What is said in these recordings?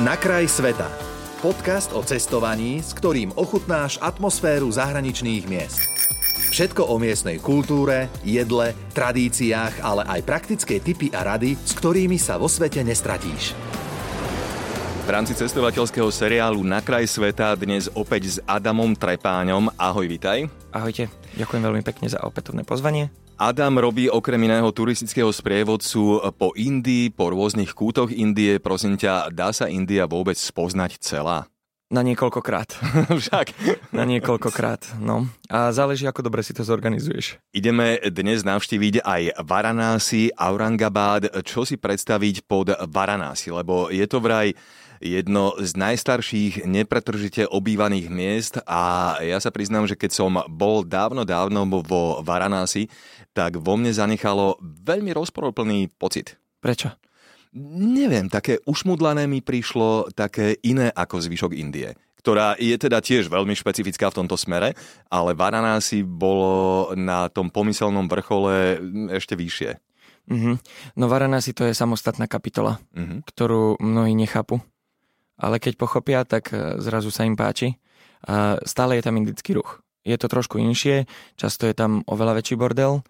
Na kraj sveta. Podcast o cestovaní, s ktorým ochutnáš atmosféru zahraničných miest. Všetko o miestnej kultúre, jedle, tradíciách, ale aj praktické tipy a rady, s ktorými sa vo svete nestratíš. V rámci cestovateľského seriálu Na kraj sveta dnes opäť s Adamom Trepáňom. Ahoj, vitaj. Ahojte, ďakujem veľmi pekne za opätovné pozvanie. Adam robí okrem iného turistického sprievodcu po Indii, po rôznych kútoch Indie. Prosím ťa, dá sa India vôbec spoznať celá? Na niekoľkokrát. Však. Na niekoľkokrát, no. A záleží, ako dobre si to zorganizuješ. Ideme dnes navštíviť aj Varanasi, Aurangabad. Čo si predstaviť pod Varanasi? Lebo je to vraj jedno z najstarších nepretržite obývaných miest a ja sa priznám, že keď som bol dávno, dávno vo Varanasi, tak vo mne zanechalo veľmi rozporúplný pocit. Prečo? Neviem, také ušmudlané mi prišlo, také iné ako zvyšok Indie ktorá je teda tiež veľmi špecifická v tomto smere, ale Varanasi bolo na tom pomyselnom vrchole ešte vyššie. Mm-hmm. No Varanasi to je samostatná kapitola, mm-hmm. ktorú mnohí nechápu ale keď pochopia, tak e, zrazu sa im páči. A stále je tam indický ruch. Je to trošku inšie, často je tam oveľa väčší bordel,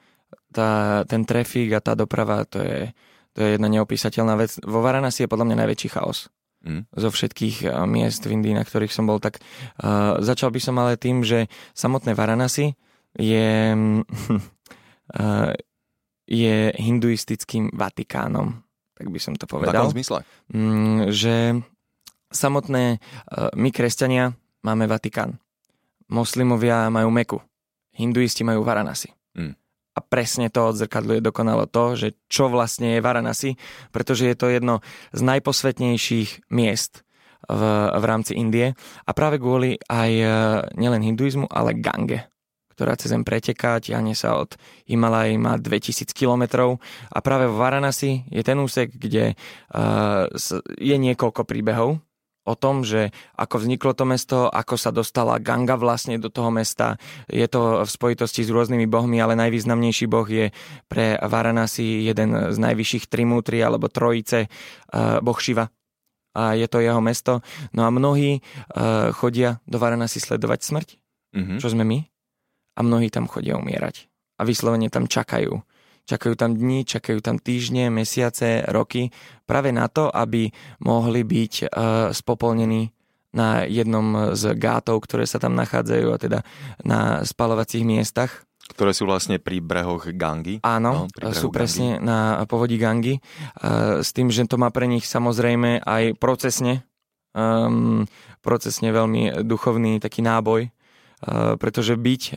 tá, ten trafik a tá doprava, to je, to je jedna neopísateľná vec. Vo Varanasi je podľa mňa najväčší chaos. Mm. Zo všetkých e, miest v Indii, na ktorých som bol, tak uh, začal by som ale tým, že samotné Varanasi je, uh, je hinduistickým Vatikánom, tak by som to povedal. V akom zmysle? Mm, že samotné e, my, kresťania, máme Vatikán. Moslimovia majú Meku. Hinduisti majú Varanasi. Mm. A presne to odzrkadluje dokonalo to, že čo vlastne je Varanasi, pretože je to jedno z najposvetnejších miest v, v rámci Indie. A práve kvôli aj e, nielen hinduizmu, ale Gange ktorá cez zem preteká, ťahne sa od Himalaj, má 2000 kilometrov. A práve v Varanasi je ten úsek, kde uh, je niekoľko príbehov, o tom, že ako vzniklo to mesto, ako sa dostala Ganga vlastne do toho mesta. Je to v spojitosti s rôznymi bohmi, ale najvýznamnejší boh je pre Varanasi jeden z najvyšších trimútri alebo trojice, uh, boh Shiva. A je to jeho mesto. No a mnohí uh, chodia do Varanasi sledovať smrť, mm-hmm. čo sme my. A mnohí tam chodia umierať. A vyslovene tam čakajú čakajú tam dni, čakajú tam týždne, mesiace, roky, práve na to, aby mohli byť uh, spopolnení na jednom z gátov, ktoré sa tam nachádzajú, a teda na spalovacích miestach. Ktoré sú vlastne pri brehoch Gangy. Áno, no, sú presne na povodí Gangy. Uh, s tým, že to má pre nich samozrejme aj procesne, um, procesne veľmi duchovný taký náboj, uh, pretože byť uh,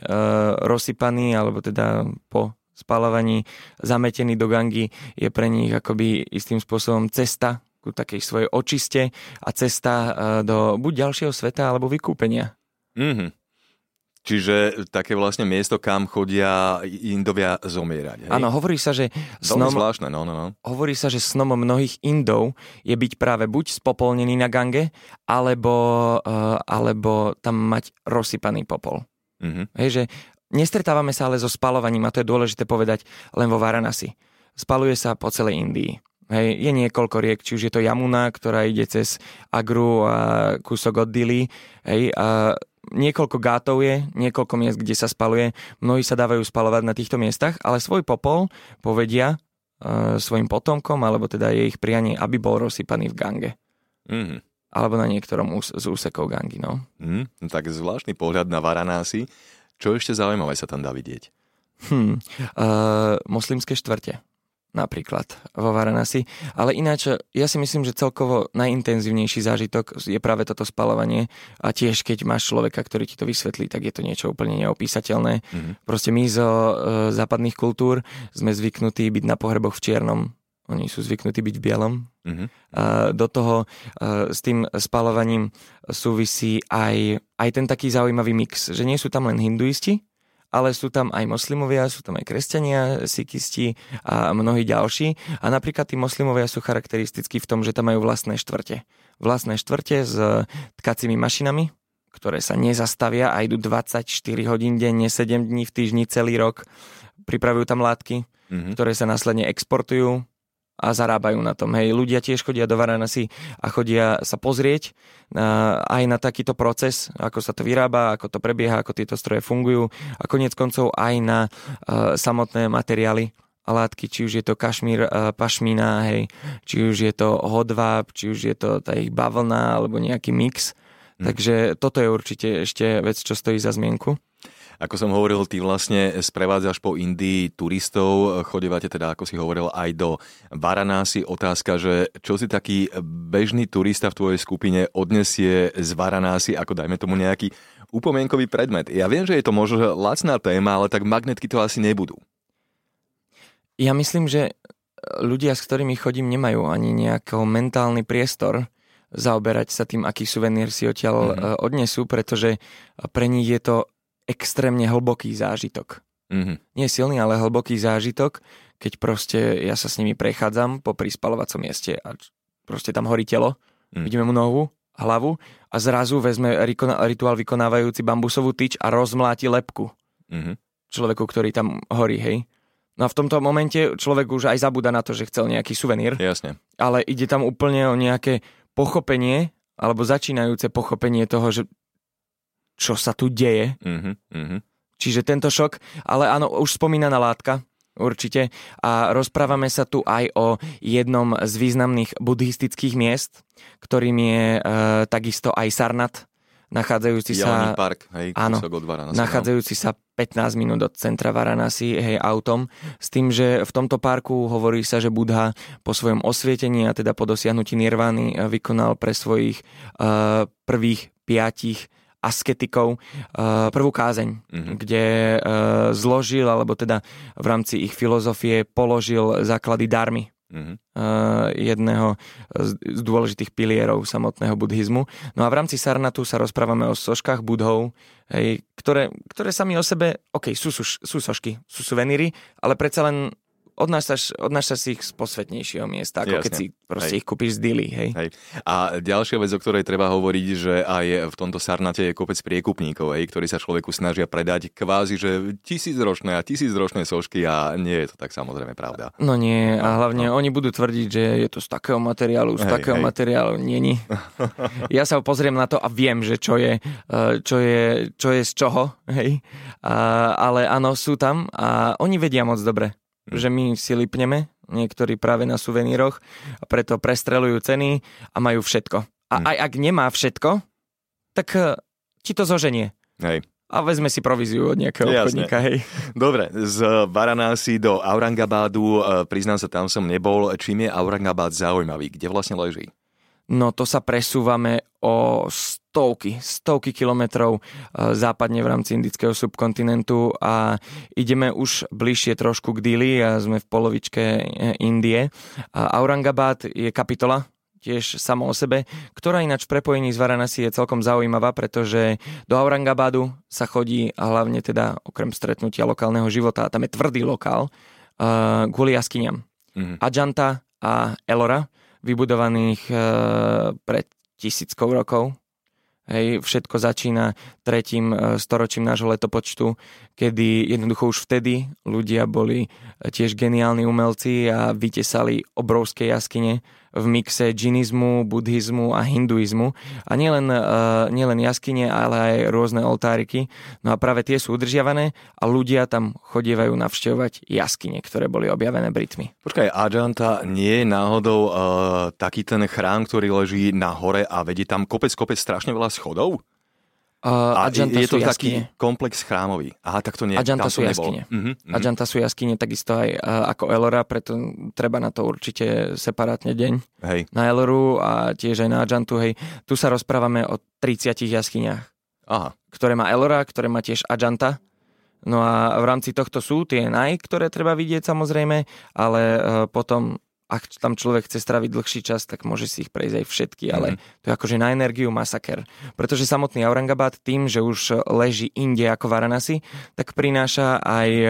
rozsypaný, alebo teda po spalovaní zametení do gangy je pre nich akoby istým spôsobom cesta ku takej svojej očiste a cesta e, do buď ďalšieho sveta alebo vykúpenia. Mm-hmm. Čiže také vlastne miesto, kam chodia Indovia zomierať. Hej? Áno, hovorí sa, že snom, zvláštne, no, no, no. hovorí sa, že snom mnohých Indov je byť práve buď spopolnený na Gange, alebo, uh, alebo tam mať rozsypaný popol. Mm-hmm. Hej, že Nestretávame sa ale so spalovaním, a to je dôležité povedať, len vo Varanasi. Spaluje sa po celej Indii. Hej, je niekoľko riek, či už je to Jamuna, ktorá ide cez Agru a kúsok od Dili. Hej, a niekoľko gátov je, niekoľko miest, kde sa spaluje. Mnohí sa dávajú spalovať na týchto miestach, ale svoj popol povedia uh, svojim potomkom, alebo teda je ich prianie, aby bol rozsypaný v Gange. Mm. Alebo na niektorom ús- z úsekov Gangy, no. Mm, tak zvláštny pohľad na Varanasi. Čo ešte zaujímavé sa tam dá vidieť? Hmm, uh, moslimské štvrte napríklad vo Varanasi. Ale ináč, ja si myslím, že celkovo najintenzívnejší zážitok je práve toto spalovanie a tiež keď máš človeka, ktorý ti to vysvetlí, tak je to niečo úplne neopísateľné. Mm-hmm. Proste my zo e, západných kultúr sme zvyknutí byť na pohreboch v čiernom. Oni sú zvyknutí byť v bielom. A do toho e, s tým spalovaním súvisí aj, aj ten taký zaujímavý mix, že nie sú tam len hinduisti, ale sú tam aj moslimovia, sú tam aj kresťania, sikisti a mnohí ďalší. A napríklad tí moslimovia sú charakteristickí v tom, že tam majú vlastné štvrte. Vlastné štvrte s tkacími mašinami, ktoré sa nezastavia a idú 24 hodín denne, 7 dní v týždni, celý rok. Pripravujú tam látky, mm-hmm. ktoré sa následne exportujú a zarábajú na tom. Hej, ľudia tiež chodia do Varanasi a chodia sa pozrieť uh, aj na takýto proces, ako sa to vyrába, ako to prebieha, ako tieto stroje fungujú a konec koncov aj na uh, samotné materiály a látky, či už je to kašmír, uh, pašmína, hej, či už je to hodváb, či už je to tá ich bavlna alebo nejaký mix. Hmm. Takže toto je určite ešte vec, čo stojí za zmienku. Ako som hovoril, ty vlastne sprevádzaš po Indii turistov, chodevate teda, ako si hovoril, aj do Varanasi. Otázka, že čo si taký bežný turista v tvojej skupine odnesie z Varanasi, ako dajme tomu nejaký upomienkový predmet. Ja viem, že je to možno lacná téma, ale tak magnetky to asi nebudú. Ja myslím, že ľudia, s ktorými chodím, nemajú ani nejaký mentálny priestor zaoberať sa tým, aký suvenír si odtiaľ mm-hmm. odnesú, pretože pre nich je to extrémne hlboký zážitok. Mm-hmm. Nie silný, ale hlboký zážitok, keď proste ja sa s nimi prechádzam po prispalovacom mieste a proste tam horí telo, mm. vidíme mu nohu, hlavu a zrazu vezme rituál vykonávajúci bambusovú tyč a rozmláti lepku mm-hmm. človeku, ktorý tam horí, hej. No a v tomto momente človek už aj zabúda na to, že chcel nejaký suvenír. Jasne. Ale ide tam úplne o nejaké pochopenie, alebo začínajúce pochopenie toho, že čo sa tu deje. Mm-hmm, mm-hmm. Čiže tento šok, ale áno, už spomínaná látka, určite. A rozprávame sa tu aj o jednom z významných buddhistických miest, ktorým je e, takisto aj Sarnat, nachádzajúci sa... park, hej, áno, od Varanasi, nachádzajúci no. sa 15 minút od centra Varanasi, hej, autom, s tým, že v tomto parku hovorí sa, že Budha po svojom osvietení a teda po dosiahnutí nirvány e, vykonal pre svojich uh, prvých piatich asketikov uh, prvú kázeň, mm-hmm. kde uh, zložil, alebo teda v rámci ich filozofie položil základy darmy. Mm-hmm. Jedného z, z dôležitých pilierov samotného buddhizmu. No a v rámci Sarnatu sa rozprávame o soškách budhov, hej, ktoré, ktoré sami o sebe, ok, sú, sú, sú sošky, sú suveníry, ale predsa len odnášaš, odnášaš si ich z posvetnejšieho miesta, ako Jasne. keď si proste hej. ich kúpiš z dily, hej. hej. A ďalšia vec, o ktorej treba hovoriť, že aj v tomto Sarnate je kopec priekupníkov, hej, ktorí sa človeku snažia predať kvázi, že tisícročné a tisícročné sošky a nie je to tak samozrejme pravda. No nie, a no, hlavne no. oni budú tvrdiť, že je to z takého materiálu, z hej, takého hej. materiálu, nie. ja sa pozriem na to a viem, že čo je, eh, čo je, čo je z čoho, hej. A, ale áno, sú tam a oni vedia moc dobre. Že my si lipneme, niektorí práve na suveníroch, a preto prestrelujú ceny a majú všetko. A hm. aj ak nemá všetko, tak eh, ti to zoženie. Hej. A vezme si províziu od nejakého Jasne. obchodníka, hej. Dobre, z Varanasi do Aurangabadu, eh, priznám sa, tam som nebol. Čím je Aurangabad zaujímavý? Kde vlastne leží? No to sa presúvame o stovky, stovky kilometrov e, západne v rámci indického subkontinentu a ideme už bližšie trošku k Dili a sme v polovičke e, Indie. Aurangabad je kapitola tiež samo o sebe, ktorá ináč v prepojení s Varanasi je celkom zaujímavá, pretože do Aurangabadu sa chodí a hlavne teda okrem stretnutia lokálneho života, a tam je tvrdý lokál, uh, kvôli jaskyniam. Mm-hmm. Ajanta a Elora, vybudovaných uh, pred tisíckou rokov. Hej, všetko začína tretím e, storočím nášho letopočtu, kedy jednoducho už vtedy ľudia boli tiež geniálni umelci a vytesali obrovské jaskyne v mixe džinizmu, buddhizmu a hinduizmu. A nielen, uh, nielen jaskyne, ale aj rôzne oltáriky. No a práve tie sú udržiavané a ľudia tam chodievajú navštevovať jaskyne, ktoré boli objavené Britmi. Počkaj, Ajanta nie je náhodou uh, taký ten chrám, ktorý leží na hore a vedie tam kopec, kopec strašne veľa schodov? Uh, a Adjanta je to jaskyne. taký komplex chrámový. Aha, tak to nie. Adjanta sú jaskyne. Uh-huh, uh-huh. Sú jaskyne takisto aj uh, ako Elora, preto treba na to určite separátne deň. Hej. Na Eloru a tiež aj na Adjantu. Hej. Tu sa rozprávame o 30 jaskyniach, Aha. ktoré má Elora, ktoré má tiež Adjanta. No a v rámci tohto sú tie naj, ktoré treba vidieť samozrejme, ale uh, potom ak tam človek chce straviť dlhší čas, tak môže si ich prejsť aj všetky, ale mm. to je akože na energiu masaker. Pretože samotný Aurangabad tým, že už leží inde ako Varanasi, tak prináša aj e,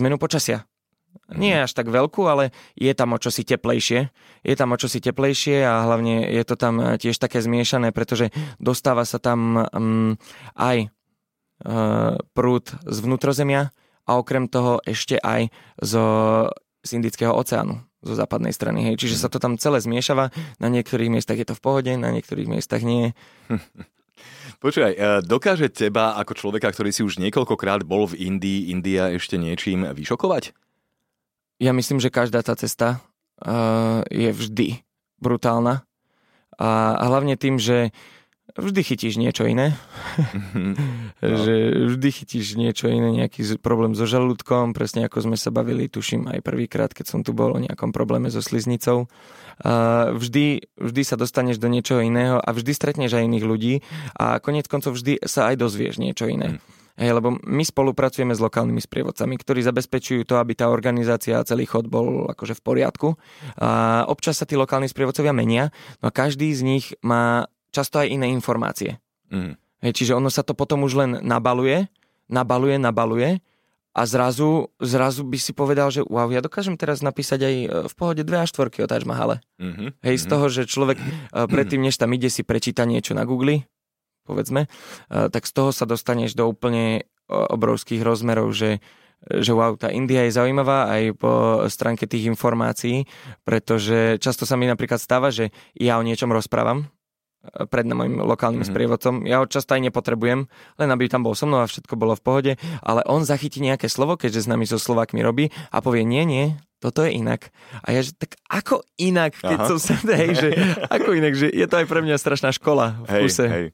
zmenu počasia. Nie až tak veľkú, ale je tam o čosi teplejšie. Je tam o čosi teplejšie a hlavne je to tam tiež také zmiešané, pretože dostáva sa tam um, aj uh, prúd z vnútrozemia a okrem toho ešte aj zo, z Indického oceánu zo západnej strany. Hej. Čiže sa to tam celé zmiešava. Na niektorých miestach je to v pohode, na niektorých miestach nie. Počúvaj, e, dokáže teba ako človeka, ktorý si už niekoľkokrát bol v Indii, India ešte niečím vyšokovať? Ja myslím, že každá tá cesta uh, je vždy brutálna. A, a hlavne tým, že vždy chytíš niečo iné. Mhm. no. že vždy chytíš niečo iné, nejaký problém so žalúdkom, presne ako sme sa bavili, tuším aj prvýkrát, keď som tu bol o nejakom probléme so sliznicou. Vždy, vždy sa dostaneš do niečoho iného a vždy stretneš aj iných ľudí a konec koncov vždy sa aj dozvieš niečo iné. Mm. Hej, lebo my spolupracujeme s lokálnymi sprievodcami, ktorí zabezpečujú to, aby tá organizácia a celý chod bol akože v poriadku. A občas sa tí lokálni sprievodcovia menia, no a každý z nich má často aj iné informácie. Mm. Hej, čiže ono sa to potom už len nabaluje, nabaluje, nabaluje a zrazu, zrazu by si povedal, že wow, ja dokážem teraz napísať aj e, v pohode dve a štvorky o Taj Mahale. Mm-hmm. Hej, z mhm. toho, že človek e, predtým, než tam ide, si prečíta niečo na Google, povedzme, e, tak z toho sa dostaneš do úplne obrovských rozmerov, že že wow, tá India je zaujímavá aj po stránke tých informácií, pretože často sa mi napríklad stáva, že ja o niečom rozprávam pred mojim lokálnym mm-hmm. sprievodcom. Ja ho často aj nepotrebujem, len aby tam bol so mnou a všetko bolo v pohode, ale on zachytí nejaké slovo, keďže s nami so Slovákmi robí a povie, nie, nie, toto je inak. A ja, že tak ako inak, keď Aha. som sa, hej, že ako inak, že je to aj pre mňa strašná škola v hej, kuse. Hej.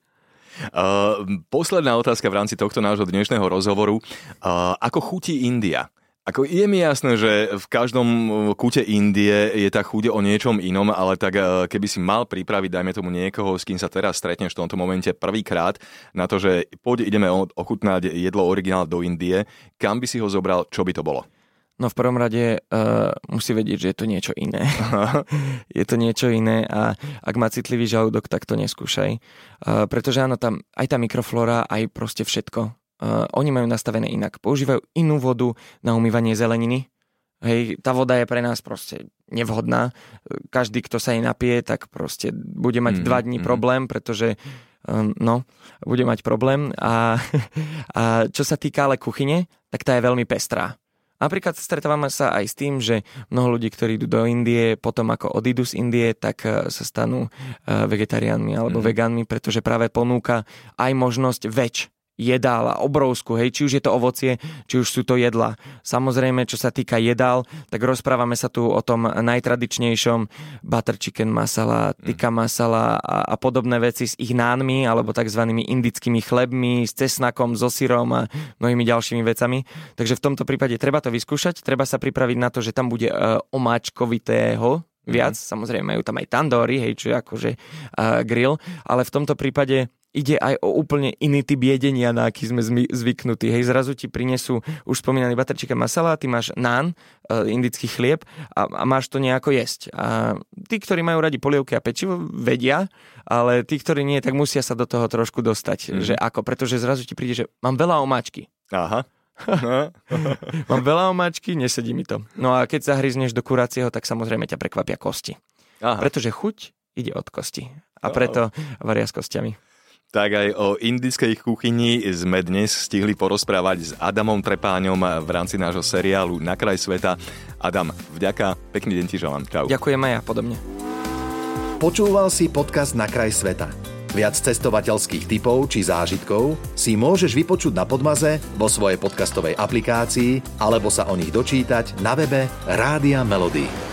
Uh, posledná otázka v rámci tohto nášho dnešného rozhovoru. Uh, ako chutí India? Ako je mi jasné, že v každom kúte Indie je tá chude o niečom inom, ale tak uh, keby si mal pripraviť, dajme tomu niekoho, s kým sa teraz stretneš v tomto momente prvýkrát, na to, že poď ideme ochutnať jedlo originál do Indie, kam by si ho zobral, čo by to bolo? No v prvom rade uh, musí vedieť, že je to niečo iné. je to niečo iné a ak má citlivý žalúdok, tak to neskúšaj. Uh, pretože áno, tam aj tá mikroflóra, aj proste všetko. Uh, oni majú nastavené inak. Používajú inú vodu na umývanie zeleniny. Hej, tá voda je pre nás proste nevhodná. Každý, kto sa jej napije, tak proste bude mať mm, dva dní mm. problém, pretože um, no, bude mať problém. A, a čo sa týka ale kuchyne, tak tá je veľmi pestrá. Napríklad stretávame sa aj s tým, že mnoho ľudí, ktorí idú do Indie, potom ako odídu z Indie, tak e, sa stanú vegetariánmi alebo mm. vegánmi, pretože práve ponúka aj možnosť väč jedál a obrovskú, hej, či už je to ovocie, či už sú to jedla. Samozrejme, čo sa týka jedál, tak rozprávame sa tu o tom najtradičnejšom butter chicken masala, tikka masala a, a podobné veci s ich nánmi alebo tzv. indickými chlebmi, s cesnakom, so syrom a mnohými ďalšími vecami. Takže v tomto prípade treba to vyskúšať, treba sa pripraviť na to, že tam bude uh, omáčkovitého viac, mm-hmm. samozrejme majú tam aj tandory, hej, čo je akože uh, grill, ale v tomto prípade ide aj o úplne iný typ jedenia, na aký sme zvyknutí. Hej, zrazu ti prinesú už spomínaný baterčíka masala, ty máš nán, e, indický chlieb a, a máš to nejako jesť. A tí, ktorí majú radi polievky a pečivo, vedia, ale tí, ktorí nie, tak musia sa do toho trošku dostať. Mm. Že ako? Pretože zrazu ti príde, že mám veľa omáčky. Aha. mám veľa omáčky, nesedí mi to. No a keď zahryzneš do kuracieho, tak samozrejme ťa prekvapia kosti. Aha. Pretože chuť ide od kosti. A preto varia s kostiami. Tak aj o indickej kuchyni sme dnes stihli porozprávať s Adamom Trepáňom v rámci nášho seriálu Na kraj sveta. Adam, vďaka, pekný deň ti želám. Čau. Ďakujem aj ja, podobne. Počúval si podcast Na kraj sveta. Viac cestovateľských typov či zážitkov si môžeš vypočuť na Podmaze vo svojej podcastovej aplikácii alebo sa o nich dočítať na webe Rádia Melody.